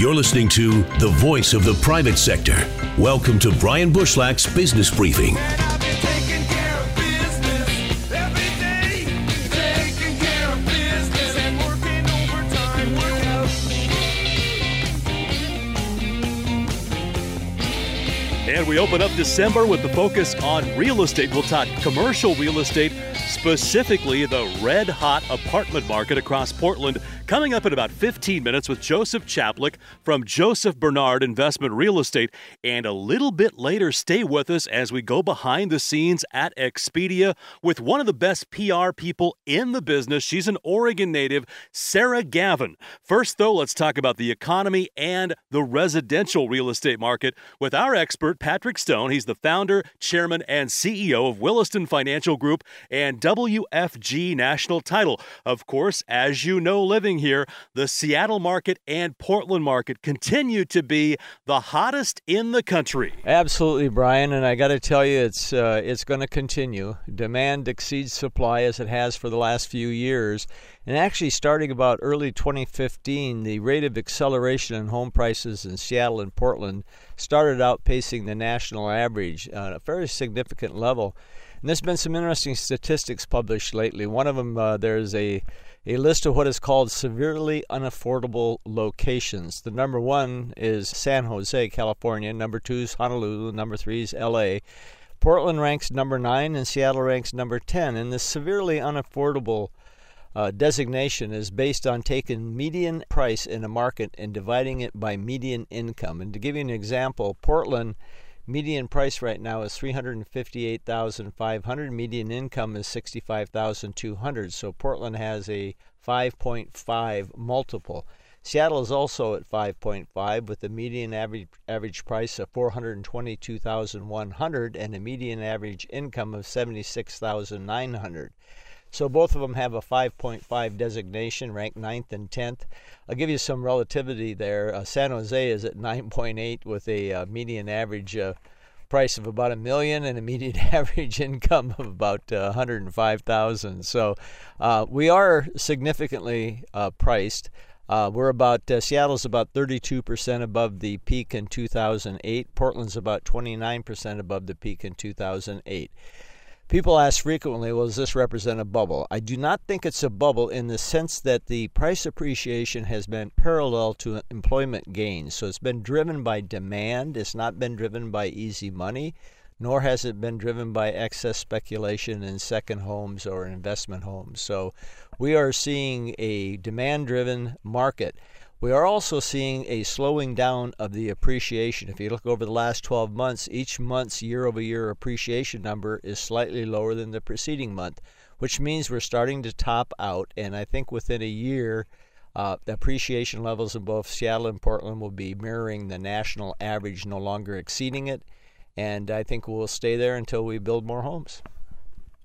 You're listening to the voice of the private sector. Welcome to Brian Bushlach's Business Briefing. And we open up December with the focus on real estate. We'll talk commercial real estate, specifically the red hot apartment market across Portland Coming up in about 15 minutes with Joseph Chaplick from Joseph Bernard Investment Real Estate. And a little bit later, stay with us as we go behind the scenes at Expedia with one of the best PR people in the business. She's an Oregon native, Sarah Gavin. First, though, let's talk about the economy and the residential real estate market with our expert, Patrick Stone. He's the founder, chairman, and CEO of Williston Financial Group and WFG National Title. Of course, as you know, living here, the Seattle market and Portland market continue to be the hottest in the country. Absolutely, Brian, and I got to tell you, it's uh, it's going to continue. Demand exceeds supply as it has for the last few years, and actually, starting about early 2015, the rate of acceleration in home prices in Seattle and Portland started outpacing the national average at a very significant level. And there's been some interesting statistics published lately. One of them, uh, there's a a list of what is called severely unaffordable locations. The number one is San Jose, California. Number two is Honolulu. Number three is LA. Portland ranks number nine, and Seattle ranks number 10. And the severely unaffordable uh, designation is based on taking median price in a market and dividing it by median income. And to give you an example, Portland Median price right now is 358,500. Median income is 65,200. So Portland has a 5.5 multiple. Seattle is also at 5.5 with a median average average price of 422,100 and a median average income of 76,900. So both of them have a 5.5 designation, ranked 9th and 10th. I'll give you some relativity there. Uh, San Jose is at 9.8 with a uh, median average uh, price of about a million and a median average income of about 105,000. Uh, so uh, we are significantly uh, priced. we're about Seattle's about 32% above the peak in 2008. Portland's about 29% above the peak in 2008. People ask frequently, well, does this represent a bubble? I do not think it's a bubble in the sense that the price appreciation has been parallel to employment gains. So it's been driven by demand, it's not been driven by easy money, nor has it been driven by excess speculation in second homes or investment homes. So we are seeing a demand driven market. We are also seeing a slowing down of the appreciation. If you look over the last 12 months, each month's year over year appreciation number is slightly lower than the preceding month, which means we're starting to top out. And I think within a year, uh, the appreciation levels in both Seattle and Portland will be mirroring the national average, no longer exceeding it. And I think we'll stay there until we build more homes.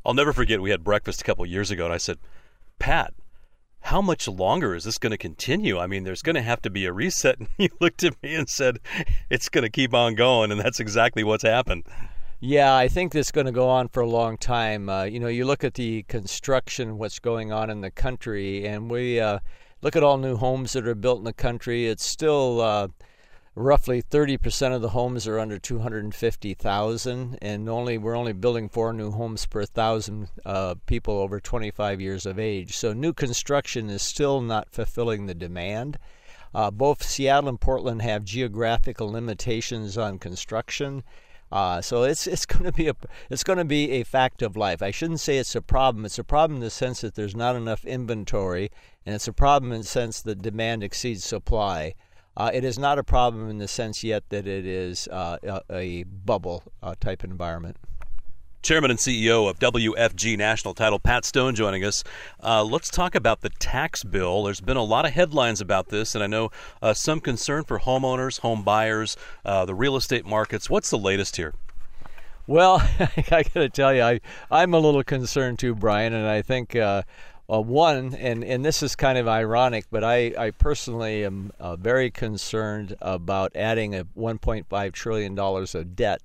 I'll never forget we had breakfast a couple years ago, and I said, Pat, how much longer is this going to continue? I mean, there's going to have to be a reset. And he looked at me and said, it's going to keep on going. And that's exactly what's happened. Yeah, I think this is going to go on for a long time. Uh, you know, you look at the construction, what's going on in the country, and we uh, look at all new homes that are built in the country. It's still. Uh, roughly 30% of the homes are under 250,000 and only we're only building four new homes per 1,000 uh, people over 25 years of age. So new construction is still not fulfilling the demand. Uh, both Seattle and Portland have geographical limitations on construction. Uh, so it's it's going to be a it's going to be a fact of life. I shouldn't say it's a problem. It's a problem in the sense that there's not enough inventory, and it's a problem in the sense that demand exceeds supply. Uh, it is not a problem in the sense yet that it is uh, a, a, bubble uh, type environment. Chairman and CEO of WFG National Title, Pat Stone, joining us. Uh, let's talk about the tax bill. There's been a lot of headlines about this, and I know uh, some concern for homeowners, home buyers, uh, the real estate markets. What's the latest here? Well, I got to tell you, I, I'm a little concerned too, Brian, and I think uh, uh, one, and, and this is kind of ironic, but I, I personally am uh, very concerned about adding a $1.5 trillion of debt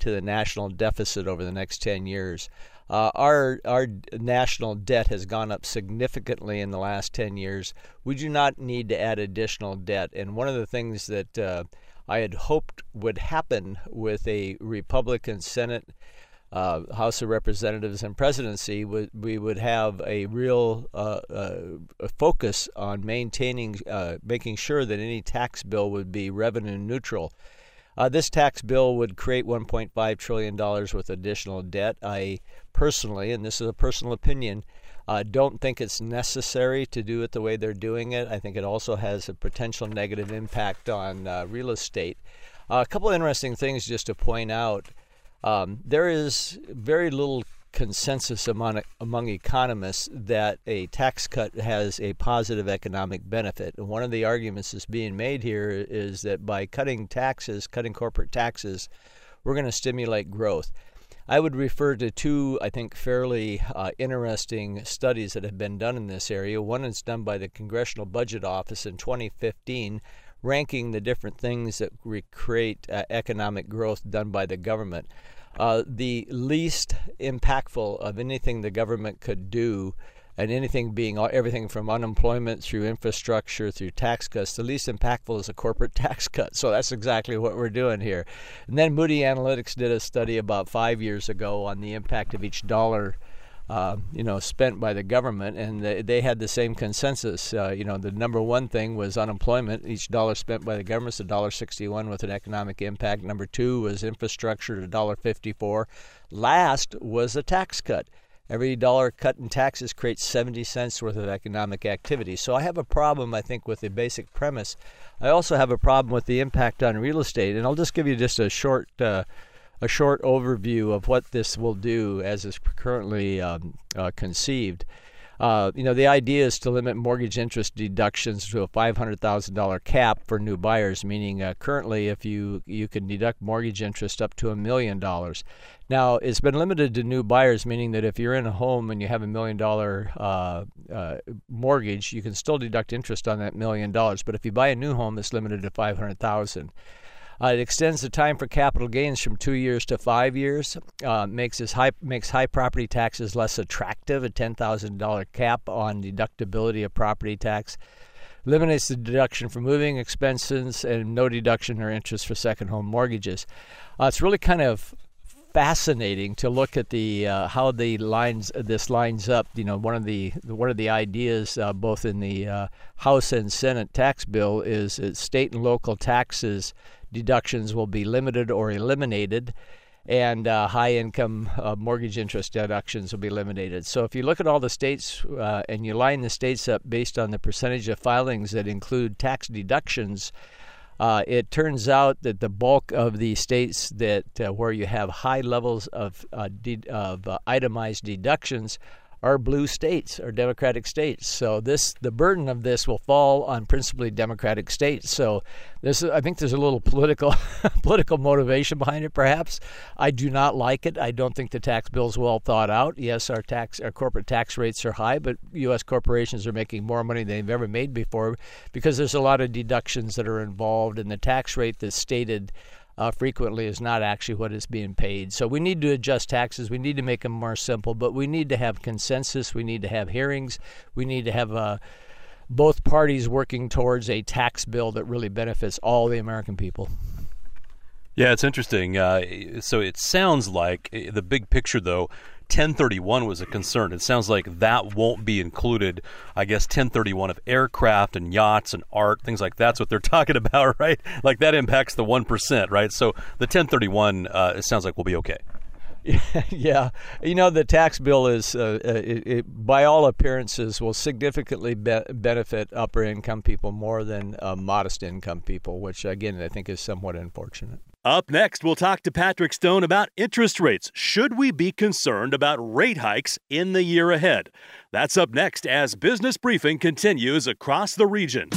to the national deficit over the next 10 years. Uh, our our national debt has gone up significantly in the last 10 years. We do not need to add additional debt. And one of the things that uh, I had hoped would happen with a Republican Senate, uh, House of Representatives, and presidency, would, we would have a real uh, uh, focus on maintaining, uh, making sure that any tax bill would be revenue neutral. Uh, this tax bill would create $1.5 trillion with additional debt. I personally, and this is a personal opinion, uh, don't think it's necessary to do it the way they're doing it. I think it also has a potential negative impact on uh, real estate. Uh, a couple of interesting things just to point out. Um, there is very little consensus among, among economists that a tax cut has a positive economic benefit. And one of the arguments that's being made here is that by cutting taxes, cutting corporate taxes, we're going to stimulate growth. I would refer to two, I think, fairly uh, interesting studies that have been done in this area. One is done by the Congressional Budget Office in 2015, ranking the different things that create uh, economic growth done by the government. Uh, the least impactful of anything the government could do and anything being everything from unemployment through infrastructure through tax cuts, the least impactful is a corporate tax cut. So that's exactly what we're doing here. And then Moody Analytics did a study about five years ago on the impact of each dollar. Uh, you know, spent by the government, and they, they had the same consensus. Uh, you know, the number one thing was unemployment. Each dollar spent by the government is a dollar sixty-one with an economic impact. Number two was infrastructure, a dollar fifty-four. Last was a tax cut. Every dollar cut in taxes creates 70 cents worth of economic activity. So I have a problem, I think, with the basic premise. I also have a problem with the impact on real estate, and I'll just give you just a short. Uh, a short overview of what this will do as is currently um, uh, conceived. Uh, you know, the idea is to limit mortgage interest deductions to a $500,000 cap for new buyers, meaning uh, currently if you you can deduct mortgage interest up to a million dollars. Now, it's been limited to new buyers, meaning that if you're in a home and you have a million dollar uh, uh mortgage, you can still deduct interest on that million dollars. But if you buy a new home, it's limited to 500,000. Uh, it extends the time for capital gains from two years to five years. Uh, makes high makes high property taxes less attractive. A ten thousand dollar cap on deductibility of property tax eliminates the deduction for moving expenses and no deduction or interest for second home mortgages. Uh, it's really kind of fascinating to look at the uh, how the lines this lines up. You know, one of the one of the ideas uh, both in the uh, House and Senate tax bill is state and local taxes deductions will be limited or eliminated, and uh, high income uh, mortgage interest deductions will be eliminated. So, if you look at all the states uh, and you line the states up based on the percentage of filings that include tax deductions, uh, it turns out that the bulk of the states that uh, where you have high levels of, uh, de- of itemized deductions are blue states, are Democratic states. So this the burden of this will fall on principally Democratic states. So this I think there's a little political political motivation behind it. Perhaps I do not like it. I don't think the tax bill is well thought out. Yes, our tax our corporate tax rates are high, but U.S. corporations are making more money than they've ever made before because there's a lot of deductions that are involved, and the tax rate that's stated uh, frequently is not actually what is being paid. So we need to adjust taxes. We need to make them more simple, but we need to have consensus. We need to have hearings. We need to have uh, both parties working towards a tax bill that really benefits all the American people. Yeah, it's interesting. Uh, so it sounds like eh, the big picture, though, 1031 was a concern. It sounds like that won't be included. I guess 1031 of aircraft and yachts and art, things like that's what they're talking about, right? Like that impacts the 1%, right? So the 1031, uh, it sounds like will be okay. yeah, you know the tax bill is, uh, uh, it, it, by all appearances, will significantly be- benefit upper income people more than uh, modest income people, which again I think is somewhat unfortunate. Up next, we'll talk to Patrick Stone about interest rates. Should we be concerned about rate hikes in the year ahead? That's up next as Business Briefing continues across the region.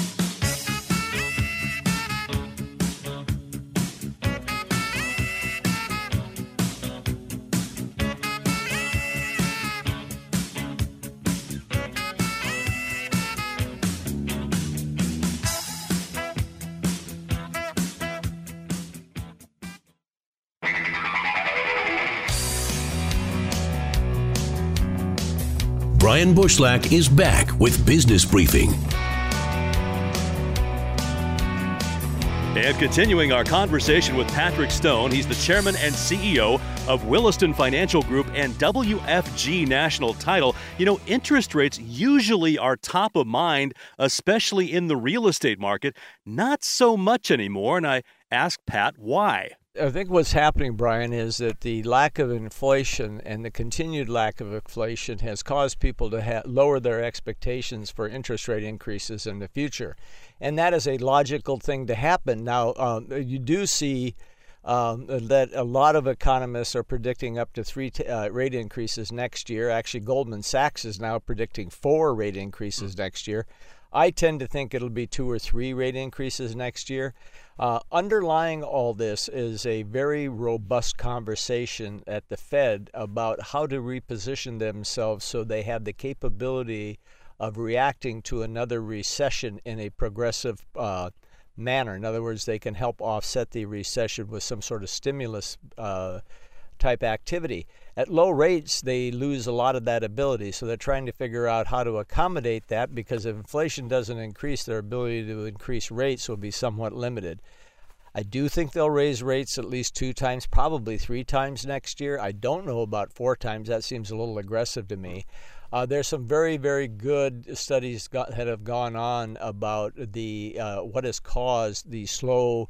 Brian Bushlach is back with Business Briefing. And continuing our conversation with Patrick Stone, he's the chairman and CEO of Williston Financial Group and WFG National Title. You know, interest rates usually are top of mind, especially in the real estate market. Not so much anymore. And I asked Pat why. I think what's happening, Brian, is that the lack of inflation and the continued lack of inflation has caused people to ha- lower their expectations for interest rate increases in the future. And that is a logical thing to happen. Now, um, you do see um, that a lot of economists are predicting up to three t- uh, rate increases next year. Actually, Goldman Sachs is now predicting four rate increases mm-hmm. next year. I tend to think it'll be two or three rate increases next year. Uh, underlying all this is a very robust conversation at the Fed about how to reposition themselves so they have the capability of reacting to another recession in a progressive uh, manner. In other words, they can help offset the recession with some sort of stimulus uh, type activity. At low rates, they lose a lot of that ability. So they're trying to figure out how to accommodate that because if inflation doesn't increase, their ability to increase rates will be somewhat limited. I do think they'll raise rates at least two times, probably three times next year. I don't know about four times. That seems a little aggressive to me. Uh, there's some very, very good studies got, that have gone on about the uh, what has caused the slow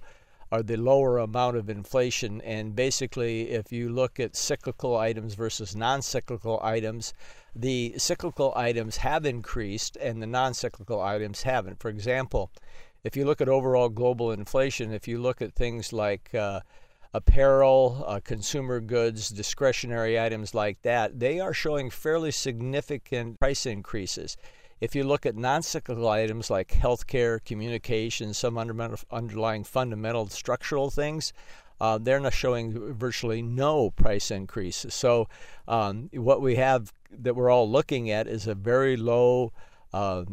or the lower amount of inflation. And basically, if you look at cyclical items versus non cyclical items, the cyclical items have increased and the non cyclical items haven't. For example, if you look at overall global inflation, if you look at things like uh, apparel, uh, consumer goods, discretionary items like that, they are showing fairly significant price increases. If you look at non cyclical items like healthcare, communications, some underlying fundamental structural things, uh, they're not showing virtually no price increases. So, um, what we have that we're all looking at is a very low uh,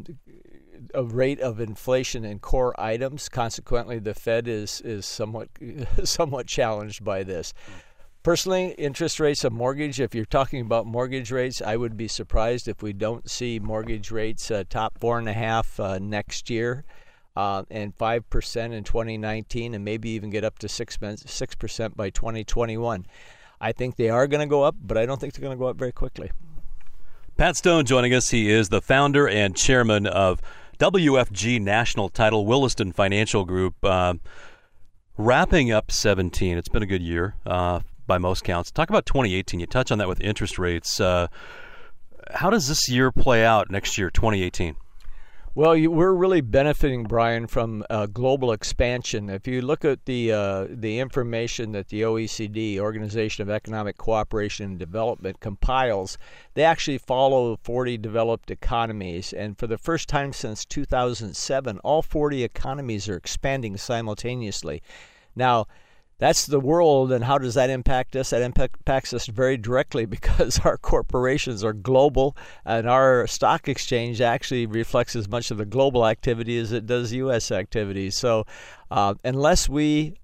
a rate of inflation in core items. Consequently, the Fed is is somewhat somewhat challenged by this. Personally, interest rates of mortgage, if you're talking about mortgage rates, I would be surprised if we don't see mortgage rates uh, top four and a half uh, next year. Uh, and 5% in 2019, and maybe even get up to 6, 6% by 2021. I think they are going to go up, but I don't think they're going to go up very quickly. Pat Stone joining us. He is the founder and chairman of WFG National Title Williston Financial Group. Uh, wrapping up 17, it's been a good year. Uh, by most counts. Talk about 2018. You touch on that with interest rates. Uh, how does this year play out next year, 2018? Well, you, we're really benefiting, Brian, from uh, global expansion. If you look at the uh, the information that the OECD, Organization of Economic Cooperation and Development, compiles, they actually follow 40 developed economies, and for the first time since 2007, all 40 economies are expanding simultaneously. Now, that's the world and how does that impact us? That impacts us very directly because our corporations are global and our stock exchange actually reflects as much of the global activity as it does us activities so uh, unless we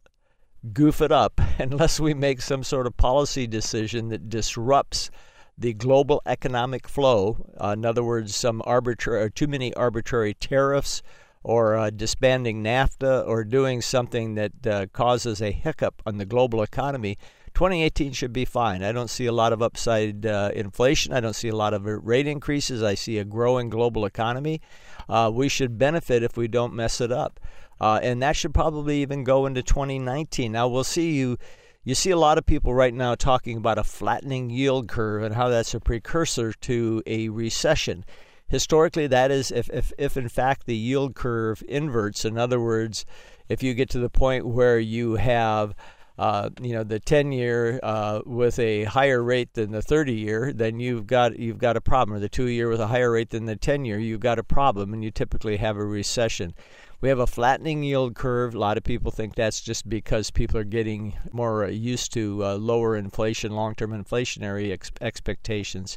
goof it up unless we make some sort of policy decision that disrupts the global economic flow uh, in other words some arbitrary too many arbitrary tariffs or uh, disbanding NAFTA or doing something that uh, causes a hiccup on the global economy, 2018 should be fine. I don't see a lot of upside uh, inflation. I don't see a lot of rate increases. I see a growing global economy. Uh, we should benefit if we don't mess it up. Uh, and that should probably even go into 2019. Now, we'll see you. You see a lot of people right now talking about a flattening yield curve and how that's a precursor to a recession historically, that is if, if, if in fact the yield curve inverts, in other words, if you get to the point where you have uh, you know the 10 year uh, with a higher rate than the 30 year, then you've got you've got a problem. Or the two year with a higher rate than the 10 year, you've got a problem, and you typically have a recession. We have a flattening yield curve. A lot of people think that's just because people are getting more used to uh, lower inflation, long term inflationary ex- expectations.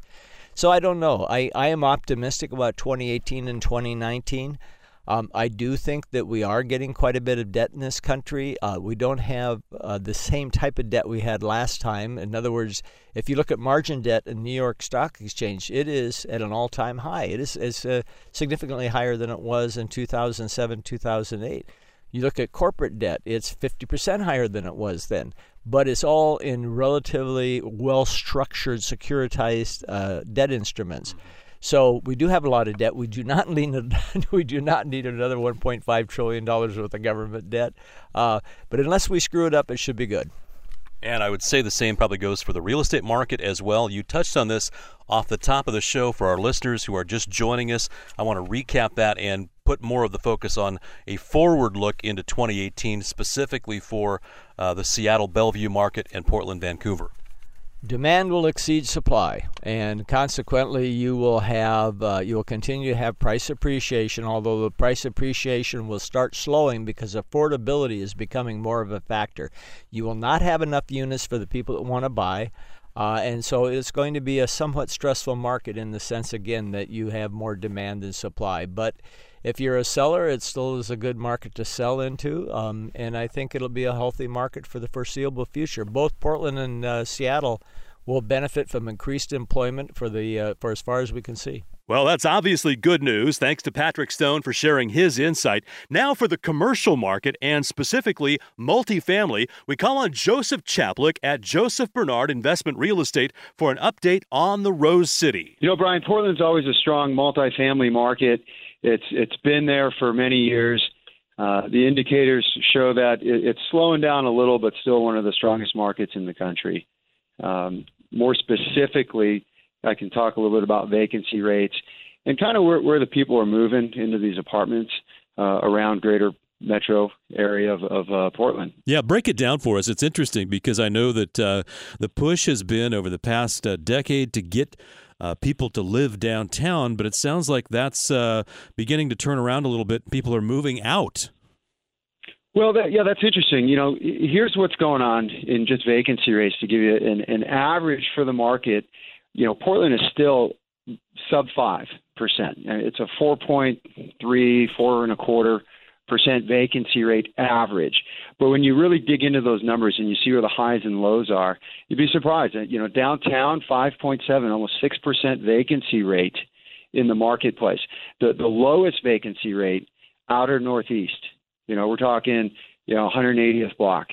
So I don't know. I, I am optimistic about 2018 and 2019. Um, I do think that we are getting quite a bit of debt in this country. Uh, we don't have uh, the same type of debt we had last time. In other words, if you look at margin debt in New York Stock Exchange, it is at an all-time high. It is, is uh, significantly higher than it was in 2007, 2008. You look at corporate debt, it's 50% higher than it was then, but it's all in relatively well structured, securitized uh, debt instruments. So we do have a lot of debt. We do not need we do not need another 1.5 trillion dollars worth of government debt. Uh, but unless we screw it up, it should be good. And I would say the same probably goes for the real estate market as well. You touched on this off the top of the show for our listeners who are just joining us. I want to recap that and put more of the focus on a forward look into 2018, specifically for uh, the Seattle Bellevue market and Portland, Vancouver demand will exceed supply, and consequently, you will have uh, you will continue to have price appreciation. Although the price appreciation will start slowing because affordability is becoming more of a factor. You will not have enough units for the people that want to buy. Uh, and so it's going to be a somewhat stressful market in the sense, again, that you have more demand than supply. But if you're a seller, it still is a good market to sell into, um, and I think it'll be a healthy market for the foreseeable future. Both Portland and uh, Seattle will benefit from increased employment for the uh, for as far as we can see. Well, that's obviously good news. Thanks to Patrick Stone for sharing his insight. Now, for the commercial market and specifically multifamily, we call on Joseph Chaplick at Joseph Bernard Investment Real Estate for an update on the Rose City. You know, Brian, Portland's always a strong multifamily market. It's it's been there for many years. Uh, the indicators show that it, it's slowing down a little, but still one of the strongest markets in the country. Um, more specifically, I can talk a little bit about vacancy rates and kind of where, where the people are moving into these apartments uh, around greater metro area of, of uh, Portland. Yeah, break it down for us. It's interesting because I know that uh, the push has been over the past uh, decade to get uh, people to live downtown, but it sounds like that's uh, beginning to turn around a little bit. People are moving out. Well, that, yeah, that's interesting. You know, here's what's going on in just vacancy rates to give you an, an average for the market. You know, Portland is still sub five percent. It's a four point three, four and a quarter percent vacancy rate average. But when you really dig into those numbers and you see where the highs and lows are, you'd be surprised. You know, downtown 5.7, almost 6% vacancy rate in the marketplace. The the lowest vacancy rate outer northeast. You know, we're talking, you know, 180th block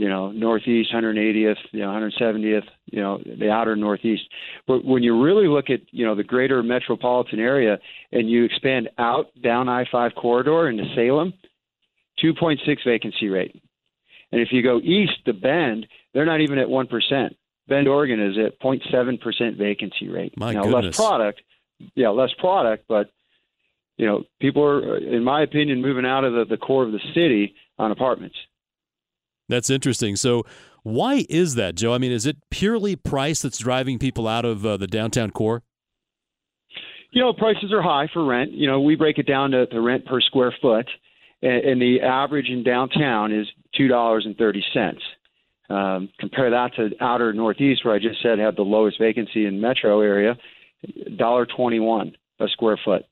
you know, northeast 180th, you know, 170th, you know, the outer northeast. But when you really look at, you know, the greater metropolitan area and you expand out down I-5 corridor into Salem, 2.6 vacancy rate. And if you go east to Bend, they're not even at 1%. Bend, Oregon is at 0.7% vacancy rate. My now, goodness. less product. Yeah, less product, but you know, people are, in my opinion, moving out of the, the core of the city on apartments. That's interesting. So, why is that, Joe? I mean, is it purely price that's driving people out of uh, the downtown core? You know, prices are high for rent. You know, we break it down to the rent per square foot, and, and the average in downtown is two dollars and thirty cents. Um, compare that to outer northeast, where I just said had the lowest vacancy in metro area, dollar twenty one a square foot.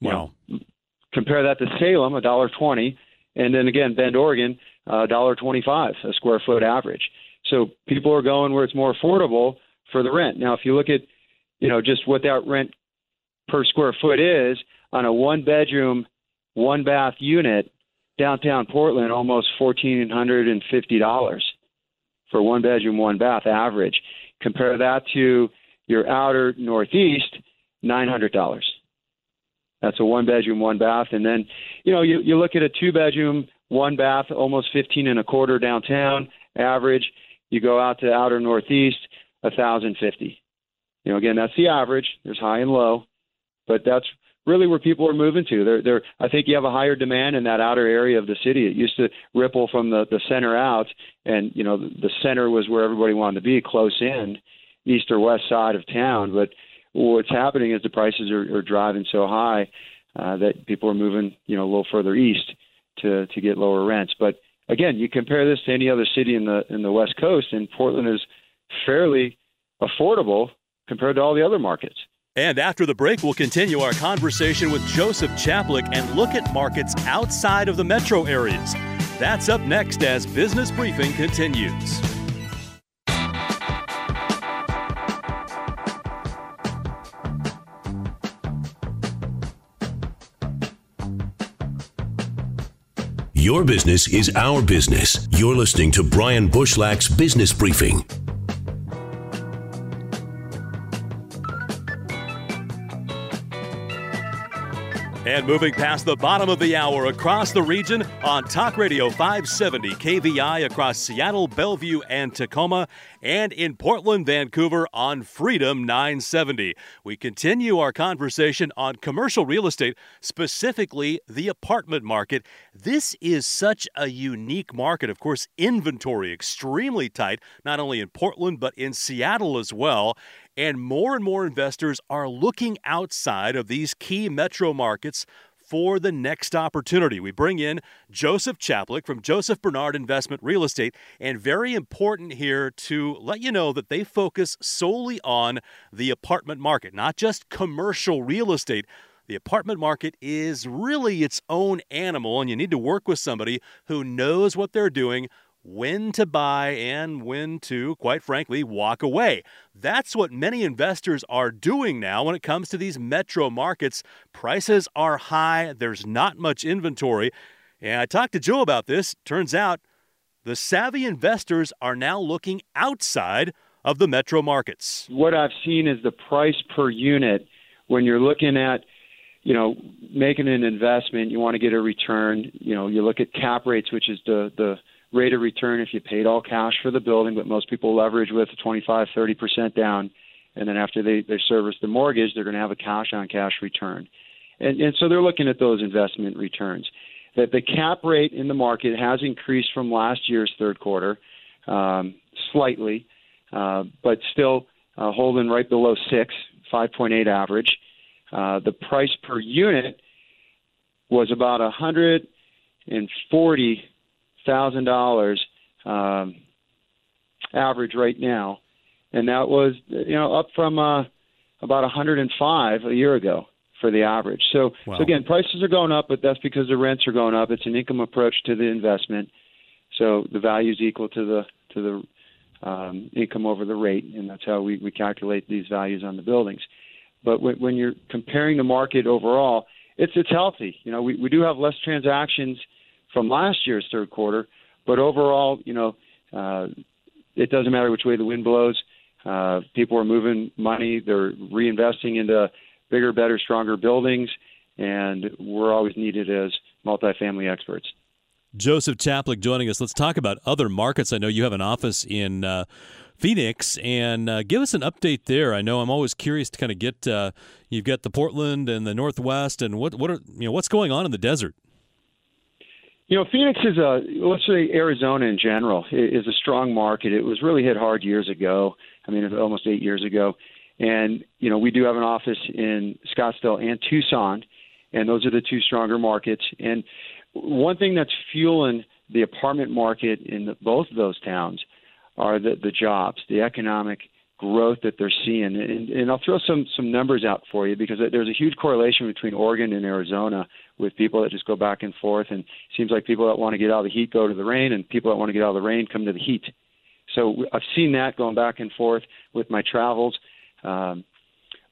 Wow. You know, compare that to Salem, a dollar twenty, and then again Bend, Oregon, Uh, dollar twenty-five a square foot average. So people are going where it's more affordable for the rent. Now, if you look at, you know, just what that rent per square foot is on a one-bedroom, one-bath unit downtown Portland, almost fourteen hundred and fifty dollars for one bedroom, one bath average. Compare that to your outer northeast, nine hundred dollars. That's a one bedroom, one bath, and then you know you you look at a two bedroom, one bath, almost 15 and a quarter downtown average. You go out to outer northeast, a thousand fifty. You know, again, that's the average. There's high and low, but that's really where people are moving to. They're, they're, I think you have a higher demand in that outer area of the city. It used to ripple from the, the center out, and you know, the center was where everybody wanted to be, close in, east or west side of town. But what's happening is the prices are, are driving so high uh, that people are moving, you know, a little further east to to get lower rents. But again, you compare this to any other city in the in the West Coast, and Portland is fairly affordable compared to all the other markets. And after the break, we'll continue our conversation with Joseph Chaplik and look at markets outside of the metro areas. That's up next as Business Briefing continues. Your business is our business. You're listening to Brian Bushlach's Business Briefing. And moving past the bottom of the hour across the region on Talk Radio 570 KVI across Seattle, Bellevue, and Tacoma, and in Portland, Vancouver on Freedom 970. We continue our conversation on commercial real estate, specifically the apartment market. This is such a unique market. Of course, inventory extremely tight, not only in Portland, but in Seattle as well. And more and more investors are looking outside of these key metro markets for the next opportunity. We bring in Joseph Chaplik from Joseph Bernard Investment Real Estate, and very important here to let you know that they focus solely on the apartment market, not just commercial real estate. The apartment market is really its own animal, and you need to work with somebody who knows what they're doing, when to buy and when to, quite frankly, walk away. That's what many investors are doing now when it comes to these metro markets. Prices are high, there's not much inventory. And I talked to Joe about this. Turns out the savvy investors are now looking outside of the metro markets. What I've seen is the price per unit when you're looking at you know, making an investment, you want to get a return. You know, you look at cap rates, which is the the rate of return if you paid all cash for the building, but most people leverage with 25, 30% down. And then after they, they service the mortgage, they're going to have a cash on cash return. And, and so they're looking at those investment returns. That the cap rate in the market has increased from last year's third quarter um, slightly, uh, but still uh, holding right below six, 5.8 average. Uh, the price per unit was about 140 thousand dollars um, average right now, and that was you know up from uh, about 105 a year ago for the average. So, wow. so again, prices are going up, but that's because the rents are going up. It's an income approach to the investment, so the value is equal to the to the um, income over the rate, and that's how we, we calculate these values on the buildings. But when, when you're comparing the market overall, it's it's healthy. You know, we, we do have less transactions from last year's third quarter. But overall, you know, uh, it doesn't matter which way the wind blows. Uh, people are moving money; they're reinvesting into bigger, better, stronger buildings, and we're always needed as multifamily experts. Joseph Chaplik joining us. Let's talk about other markets. I know you have an office in uh, Phoenix, and uh, give us an update there. I know I'm always curious to kind of get. Uh, you've got the Portland and the Northwest, and what what are you know what's going on in the desert? You know, Phoenix is a let's say Arizona in general is a strong market. It was really hit hard years ago. I mean, almost eight years ago, and you know we do have an office in Scottsdale and Tucson, and those are the two stronger markets. And one thing that's fueling the apartment market in the, both of those towns are the the jobs, the economic growth that they're seeing. And, and I'll throw some some numbers out for you because there's a huge correlation between Oregon and Arizona with people that just go back and forth. And it seems like people that want to get out of the heat go to the rain, and people that want to get out of the rain come to the heat. So I've seen that going back and forth with my travels. Um,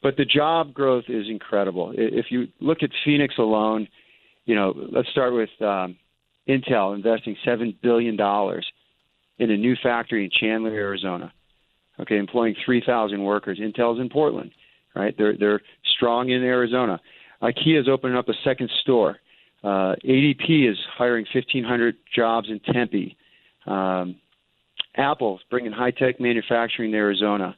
but the job growth is incredible. If you look at Phoenix alone, you know, let's start with um, Intel investing seven billion dollars in a new factory in Chandler, Arizona okay, employing 3,000 workers. Intel's in Portland, right? They're they're strong in Arizona. IKEA is opening up a second store. Uh, ADP is hiring 1,500 jobs in Tempe. Um, Apple is bringing high tech manufacturing to Arizona.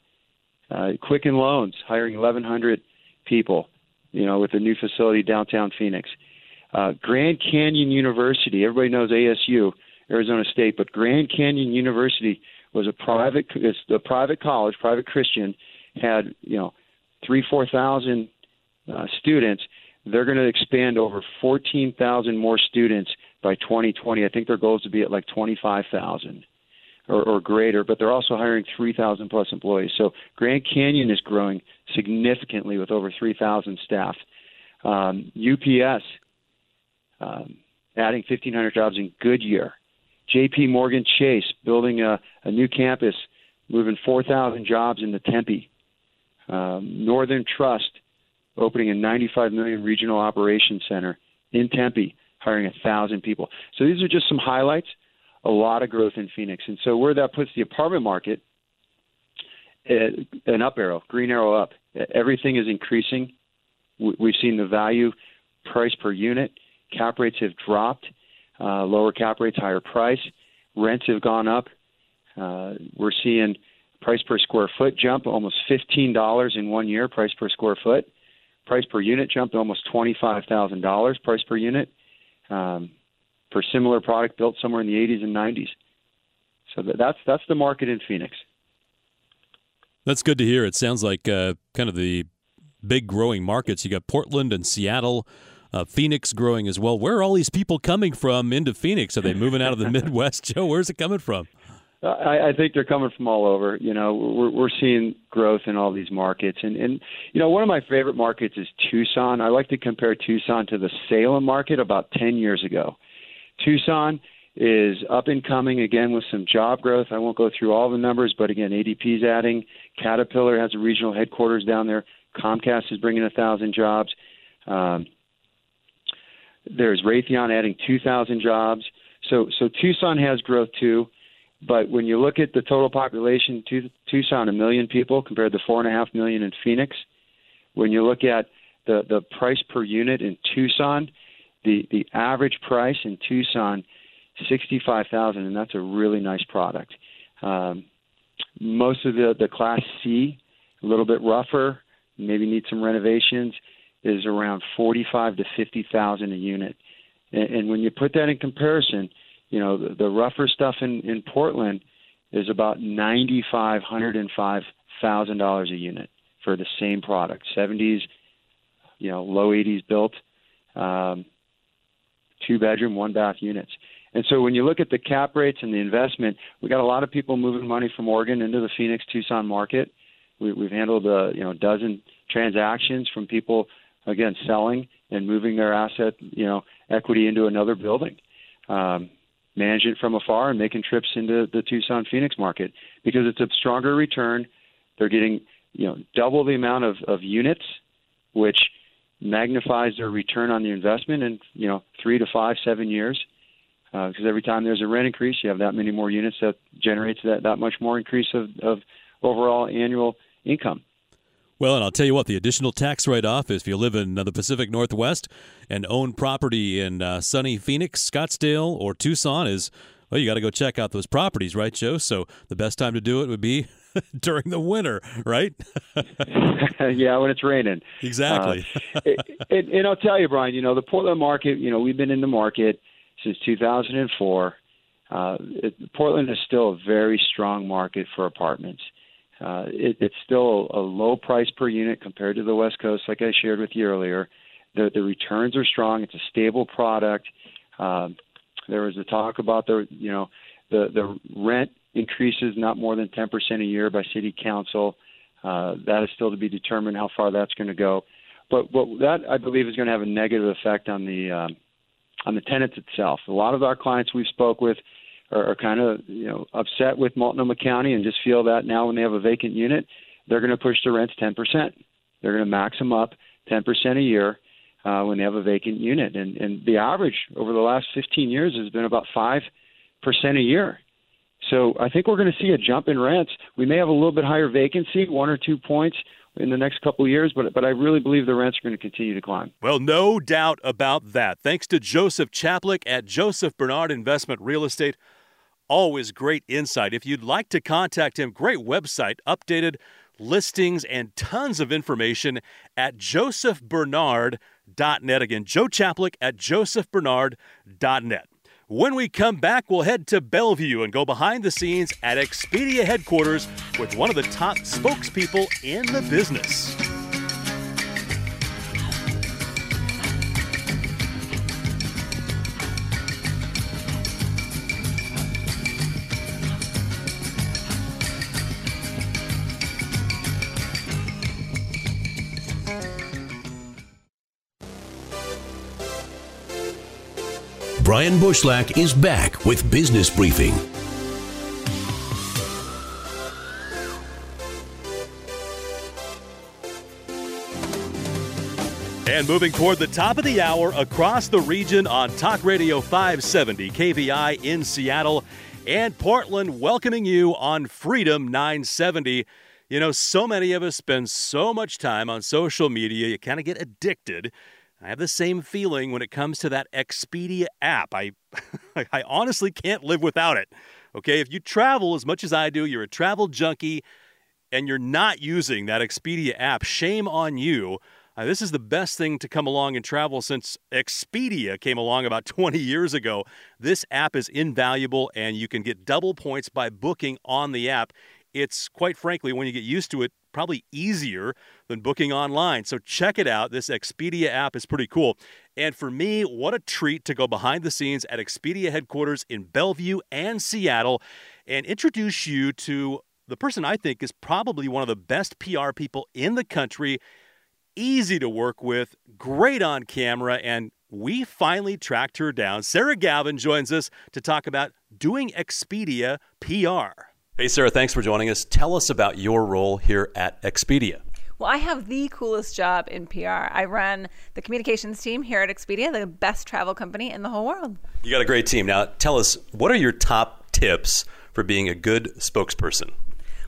Uh, Quicken Loans hiring 1,100 people, you know, with a new facility downtown Phoenix. Uh, Grand Canyon University, everybody knows ASU, Arizona State, but Grand Canyon University was a private it's a private college, private Christian, had you know three four thousand uh, students. They're going to expand over fourteen thousand more students by 2020. I think their goal is to be at like 25,000. or, or greater, but they're also hiring 3,000 plus employees. So Grand Canyon is growing significantly with over 3,000 staff. Um, UPS um, adding 1,500 jobs in Goodyear. J.P. Morgan Chase building a, a new campus, moving 4,000 jobs into Tempe. Um, Northern Trust opening a 95 million regional operations center in Tempe, hiring a thousand people. So these are just some highlights. A lot of growth in Phoenix, and so where that puts the apartment market, uh, an up arrow, green arrow up. Everything is increasing. We've seen the value price per unit. Cap rates have dropped. Uh, lower cap rates, higher price. Rents have gone up. Uh, we're seeing price per square foot jump almost $15 in one year, price per square foot. Price per unit jumped almost $25,000 price per unit um, for similar product built somewhere in the 80s and 90s. So that's that's the market in Phoenix. That's good to hear. It sounds like uh, kind of the big growing markets. You got Portland and Seattle, uh, Phoenix growing as well. Where are all these people coming from into Phoenix? Are they moving out of the Midwest, Joe? Where's it coming from? I, I think they're coming from all over. You know, we're we're seeing growth in all these markets, and and you know, one of my favorite markets is Tucson. I like to compare Tucson to the Salem market about ten years ago. Tucson is up and coming again with some job growth. I won't go through all the numbers, but again, ADP's adding. Caterpillar has a regional headquarters down there. Comcast is bringing a thousand jobs. Um, there's Raytheon adding 2,000 jobs. So, so Tucson has growth too. But when you look at the total population, Tucson, a million people compared to four and a half million in Phoenix. When you look at the, the price per unit in Tucson, the, the average price in Tucson, sixty-five thousand, and that's a really nice product. Um, most of the the Class C, a little bit rougher, maybe need some renovations, is around forty-five to fifty thousand a unit. And, and when you put that in comparison, you know the, the rougher stuff in in Portland is about ninety five hundred and five thousand dollars a unit for the same product. Seventies, you know, low eighties built, um, two bedroom, one bath units. And so when you look at the cap rates and the investment, we got a lot of people moving money from Oregon into the Phoenix Tucson market. We, we've handled a you know dozen transactions from people again selling and moving their asset you know equity into another building. Um, manage it from afar and making trips into the Tucson Phoenix market because it's a stronger return. They're getting you know double the amount of, of units, which magnifies their return on the investment in you know three to five seven years. Because uh, every time there's a rent increase, you have that many more units that generates that that much more increase of, of overall annual income. Well, and I'll tell you what, the additional tax write off is if you live in the Pacific Northwest and own property in uh, sunny Phoenix, Scottsdale, or Tucson is, well, you got to go check out those properties, right, Joe? So the best time to do it would be during the winter, right? yeah, when it's raining. Exactly. Uh, it, it, and I'll tell you, Brian, you know, the Portland market, you know, we've been in the market since 2004. Uh, it, Portland is still a very strong market for apartments. Uh, it, it's still a low price per unit compared to the West Coast, like I shared with you earlier. The, the returns are strong. It's a stable product. Um, there was a talk about the you know the the rent increases not more than 10% a year by city council. Uh, that is still to be determined how far that's going to go. But what that I believe is going to have a negative effect on the um, on the tenants itself. A lot of our clients we spoke with are, are kind of you know upset with Multnomah County and just feel that now when they have a vacant unit, they're going to push the rents 10%. They're going to max them up 10% a year uh, when they have a vacant unit, and and the average over the last 15 years has been about five percent a year. So I think we're going to see a jump in rents. We may have a little bit higher vacancy, one or two points in the next couple of years, but but I really believe the rents are going to continue to climb. Well, no doubt about that. Thanks to Joseph Chaplick at Joseph Bernard Investment Real Estate. Always great insight. If you'd like to contact him, great website, updated listings and tons of information at josephbernard.net. Again, Joe Chaplick at josephbernard.net. When we come back, we'll head to Bellevue and go behind the scenes at Expedia headquarters with one of the top spokespeople in the business. Brian Bushlach is back with Business Briefing. And moving toward the top of the hour across the region on Talk Radio 570 KVI in Seattle and Portland, welcoming you on Freedom 970. You know, so many of us spend so much time on social media, you kind of get addicted. I have the same feeling when it comes to that Expedia app. I, I honestly can't live without it. Okay, if you travel as much as I do, you're a travel junkie, and you're not using that Expedia app, shame on you. Uh, this is the best thing to come along in travel since Expedia came along about 20 years ago. This app is invaluable, and you can get double points by booking on the app. It's quite frankly, when you get used to it, probably easier than booking online. So check it out. This Expedia app is pretty cool. And for me, what a treat to go behind the scenes at Expedia headquarters in Bellevue and Seattle and introduce you to the person I think is probably one of the best PR people in the country easy to work with, great on camera, and we finally tracked her down. Sarah Gavin joins us to talk about doing Expedia PR. Hey, Sarah, thanks for joining us. Tell us about your role here at Expedia. Well, I have the coolest job in PR. I run the communications team here at Expedia, the best travel company in the whole world. You got a great team. Now, tell us, what are your top tips for being a good spokesperson?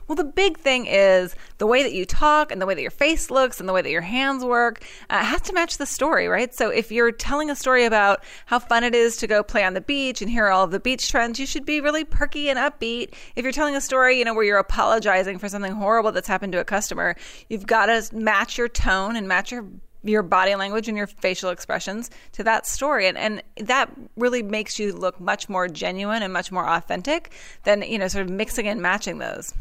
Well, the big thing is the way that you talk and the way that your face looks and the way that your hands work uh, has to match the story, right? So if you're telling a story about how fun it is to go play on the beach and hear all of the beach trends, you should be really perky and upbeat. If you're telling a story, you know, where you're apologizing for something horrible that's happened to a customer, you've got to match your tone and match your your body language and your facial expressions to that story and, and that really makes you look much more genuine and much more authentic than you know sort of mixing and matching those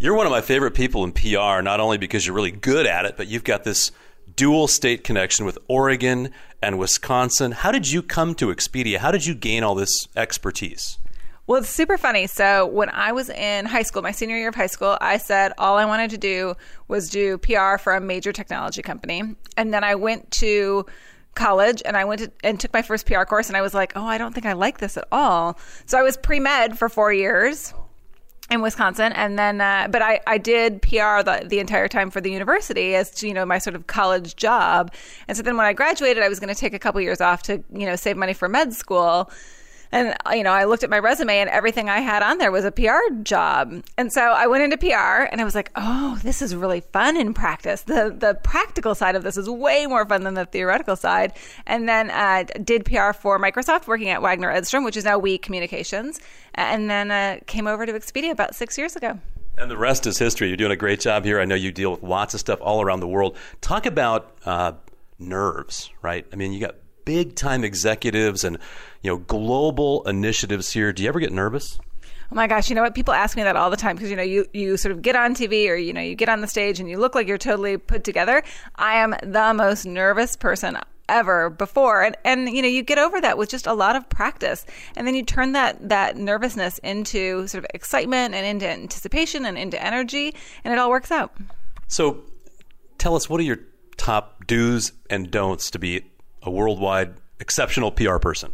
you're one of my favorite people in PR, not only because you're really good at it, but you've got this dual state connection with Oregon and Wisconsin. How did you come to Expedia? How did you gain all this expertise? Well, it's super funny. So, when I was in high school, my senior year of high school, I said all I wanted to do was do PR for a major technology company. And then I went to college and I went to, and took my first PR course and I was like, "Oh, I don't think I like this at all." So I was pre-med for 4 years in Wisconsin, and then uh, but I, I did PR the, the entire time for the university as you know my sort of college job, and so then when I graduated, I was going to take a couple years off to you know save money for med school, and, you know, I looked at my resume and everything I had on there was a PR job. And so I went into PR and I was like, oh, this is really fun in practice. The, the practical side of this is way more fun than the theoretical side. And then uh, did PR for Microsoft, working at Waggener Edstrom, which is now We Communications. And then uh, came over to Expedia about six years ago. And the rest is history. You're doing a great job here. I know you deal with lots of stuff all around the world. Talk about uh, nerves, right? I mean, you got big time executives and you know global initiatives here. Do you ever get nervous? Oh my gosh, you know what? People ask me that all the time because you know you you sort of get on TV or you know you get on the stage and you look like you're totally put together. I am the most nervous person ever before and and you know you get over that with just a lot of practice and then you turn that that nervousness into sort of excitement and into anticipation and into energy and it all works out. So tell us what are your top do's and don'ts to be a worldwide exceptional PR person?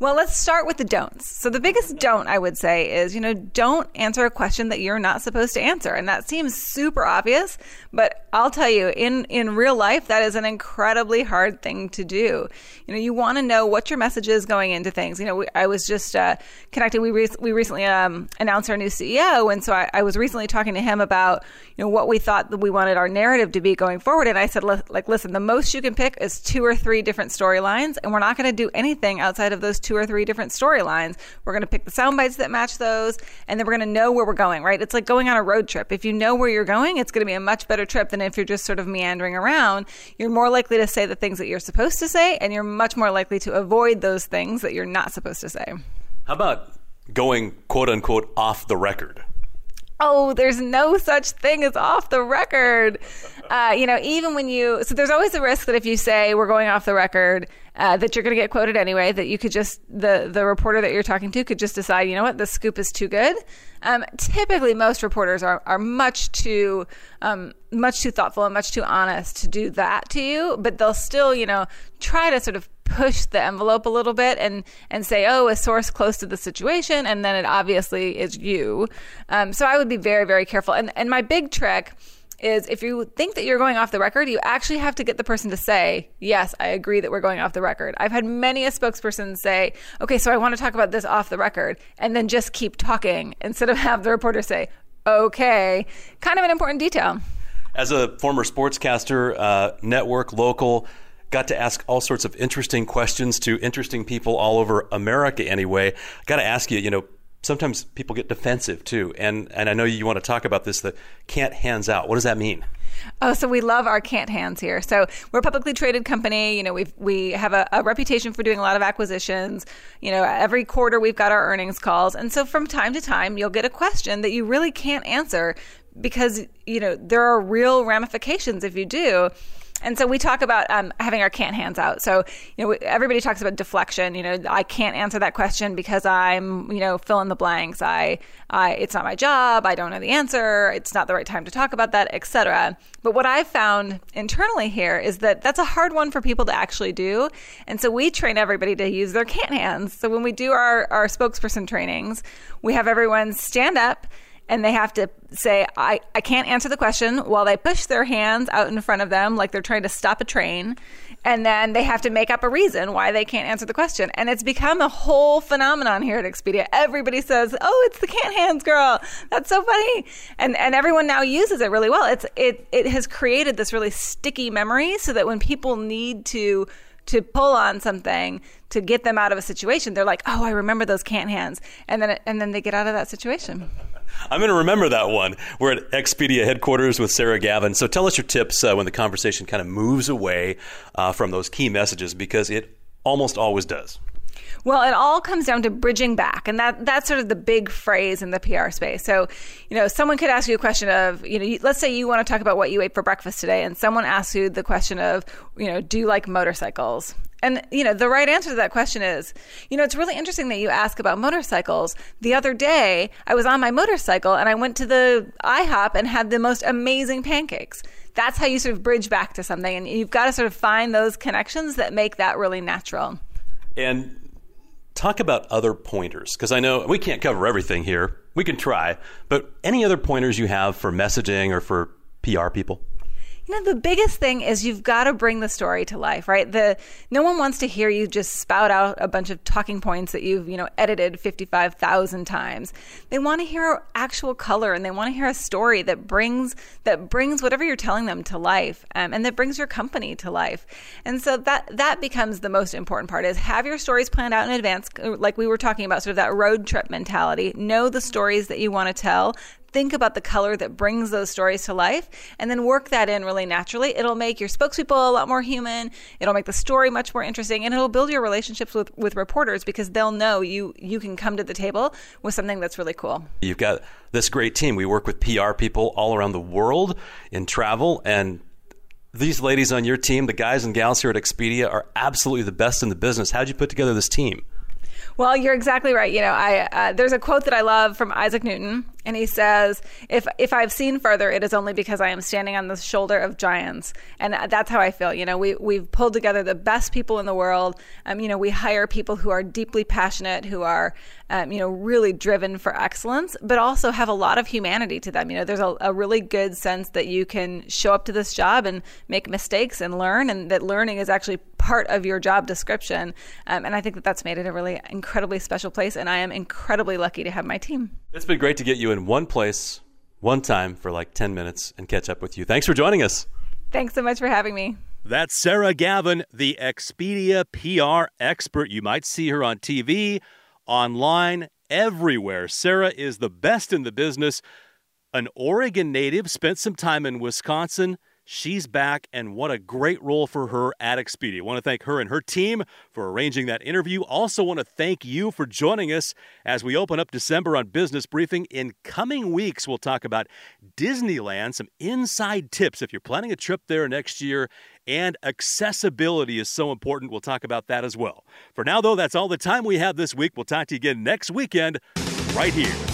Well, let's start with the don'ts. So, the biggest don't I would say is, you know, don't answer a question that you're not supposed to answer. And that seems super obvious, but I'll tell you, in, in real life, that is an incredibly hard thing to do. You know, you want to know what your message is going into things. You know, we, I was just uh, connected. We, re- we recently um, announced our new CEO. And so I, I, was recently talking to him about, you know, what we thought that we wanted our narrative to be going forward. And I said, like, listen, the most you can pick is two or three different storylines. And we're not going to do anything outside of those two two or three different storylines. We're going to pick the sound bites that match those, and then we're going to know where we're going, right? It's like going on a road trip. If you know where you're going, it's going to be a much better trip than if you're just sort of meandering around. You're more likely to say the things that you're supposed to say, and you're much more likely to avoid those things that you're not supposed to say. How about going quote unquote off the record? oh, there's no such thing as off the record. Uh, you know, even when you, so there's always a risk that if you say we're going off the record, uh, that you're going to get quoted anyway. That you could just the the reporter that you're talking to could just decide, you know what, the scoop is too good. Um, typically, most reporters are are much too um, much too thoughtful and much too honest to do that to you, but they'll still, you know, try to sort of push the envelope a little bit and and say, oh, a source close to the situation, and then it obviously is you. Um, so I would be very very careful. And and my big trick is if you think that you're going off the record, you actually have to get the person to say, Yes, I agree that we're going off the record. I've had many a spokesperson say, Okay, so I want to talk about this off the record, and then just keep talking instead of have the reporter say, Okay. Kind of an important detail. As a former sportscaster, uh, network, local, got to ask all sorts of interesting questions to interesting people all over America anyway. Got to ask you, you know, sometimes people get defensive too. And and I know you want to talk about this the can't hands out. What does that mean? Oh, so we love our can't hands here. So we're a publicly traded company. You know, we we have a, a, reputation for doing a lot of acquisitions. You know, every quarter we've got our earnings calls, and so from time to time you'll get a question that you really can't answer because you know there are real ramifications if you do. And so we talk about um, having our can't hands out. So, you know, everybody talks about deflection. You know, I can't answer that question because I'm, you know, fill in the blanks. I, I, it's not my job. I don't know the answer. It's not the right time to talk about that, etc. But what I've found internally here is that that's a hard one for people to actually do. And so we train everybody to use their can't hands. So when we do our, our spokesperson trainings, we have everyone stand up and they have to say, I, I can't answer the question while they push their hands out in front of them like they're trying to stop a train. And then they have to make up a reason why they can't answer the question. And it's become a whole phenomenon here at Expedia. Everybody says, Oh, it's the can't hands girl. That's so funny. And and everyone now uses it really well. It's it it has created this really sticky memory so that when people need to to pull on something to get them out of a situation, they're like, "Oh, I remember those can't hands," and then and then they get out of that situation. I'm going to remember that one. We're at Expedia headquarters with Sarah Gavin. So tell us your tips uh, when the conversation kind of moves away uh, from those key messages because it almost always does. Well, it all comes down to bridging back, and that that's sort of the big phrase in the PR space. So, you know, someone could ask you a question of, you know, let's say you want to talk about what you ate for breakfast today, and someone asks you the question of, you know, do you like motorcycles? And, you know, the right answer to that question is, you know, it's really interesting that you ask about motorcycles. The other day, I was on my motorcycle and I went to the IHOP and had the most amazing pancakes. That's how you sort of bridge back to something. And you've got to sort of find those connections that make that really natural. And talk about other pointers, because I know we can't cover everything here. We can try, but any other pointers you have for messaging or for PR people? You know the biggest thing is you've got to bring the story to life right? The no one wants to hear you just spout out a bunch of talking points that you've you know edited 55,000 times. They want to hear actual color and they want to hear a story that brings that brings whatever you're telling them to life um, and that brings your company to life. And so that that becomes the most important part is have your stories planned out in advance like we were talking about sort of that road trip mentality. Know the stories that you want to tell think about the color that brings those stories to life and then work that in really naturally. It'll make your spokespeople a lot more human. It'll make the story much more interesting and it'll build your relationships with, with reporters because they'll know you you can come to the table with something that's really cool. You've got this great team. We work with PR people all around the world in travel and these ladies on your team, the guys and gals here at Expedia, are absolutely the best in the business. How'd you put together this team? Well, you're exactly right. You know, I uh, there's a quote that I love from Isaac Newton, and he says, "If if I've seen further, it is only because I am standing on the shoulder of giants." And that's how I feel. You know, we we've pulled together the best people in the world. Um, you know, we hire people who are deeply passionate, who are, um, you know, really driven for excellence, but also have a lot of humanity to them. You know, there's a, a really good sense that you can show up to this job and make mistakes and learn, and that learning is actually part of your job description. Um, and I think that that's made it a really incredibly special place. And I am incredibly lucky to have my team. It's been great to get you in one place, one time for like 10 minutes and catch up with you. Thanks for joining us. Thanks so much for having me. That's Sarah Gavin, the Expedia PR expert. You might see her on TV, online, everywhere. Sarah is the best in the business. An Oregon native, spent some time in Wisconsin She's back, and what a great role for her at Expedia. I want to thank her and her team for arranging that interview. Also, want to thank you for joining us as we open up December on Business Briefing. In coming weeks, we'll talk about Disneyland, some inside tips if you're planning a trip there next year, and accessibility is so important. We'll talk about that as well. For now, though, that's all the time we have this week. We'll talk to you again next weekend, right here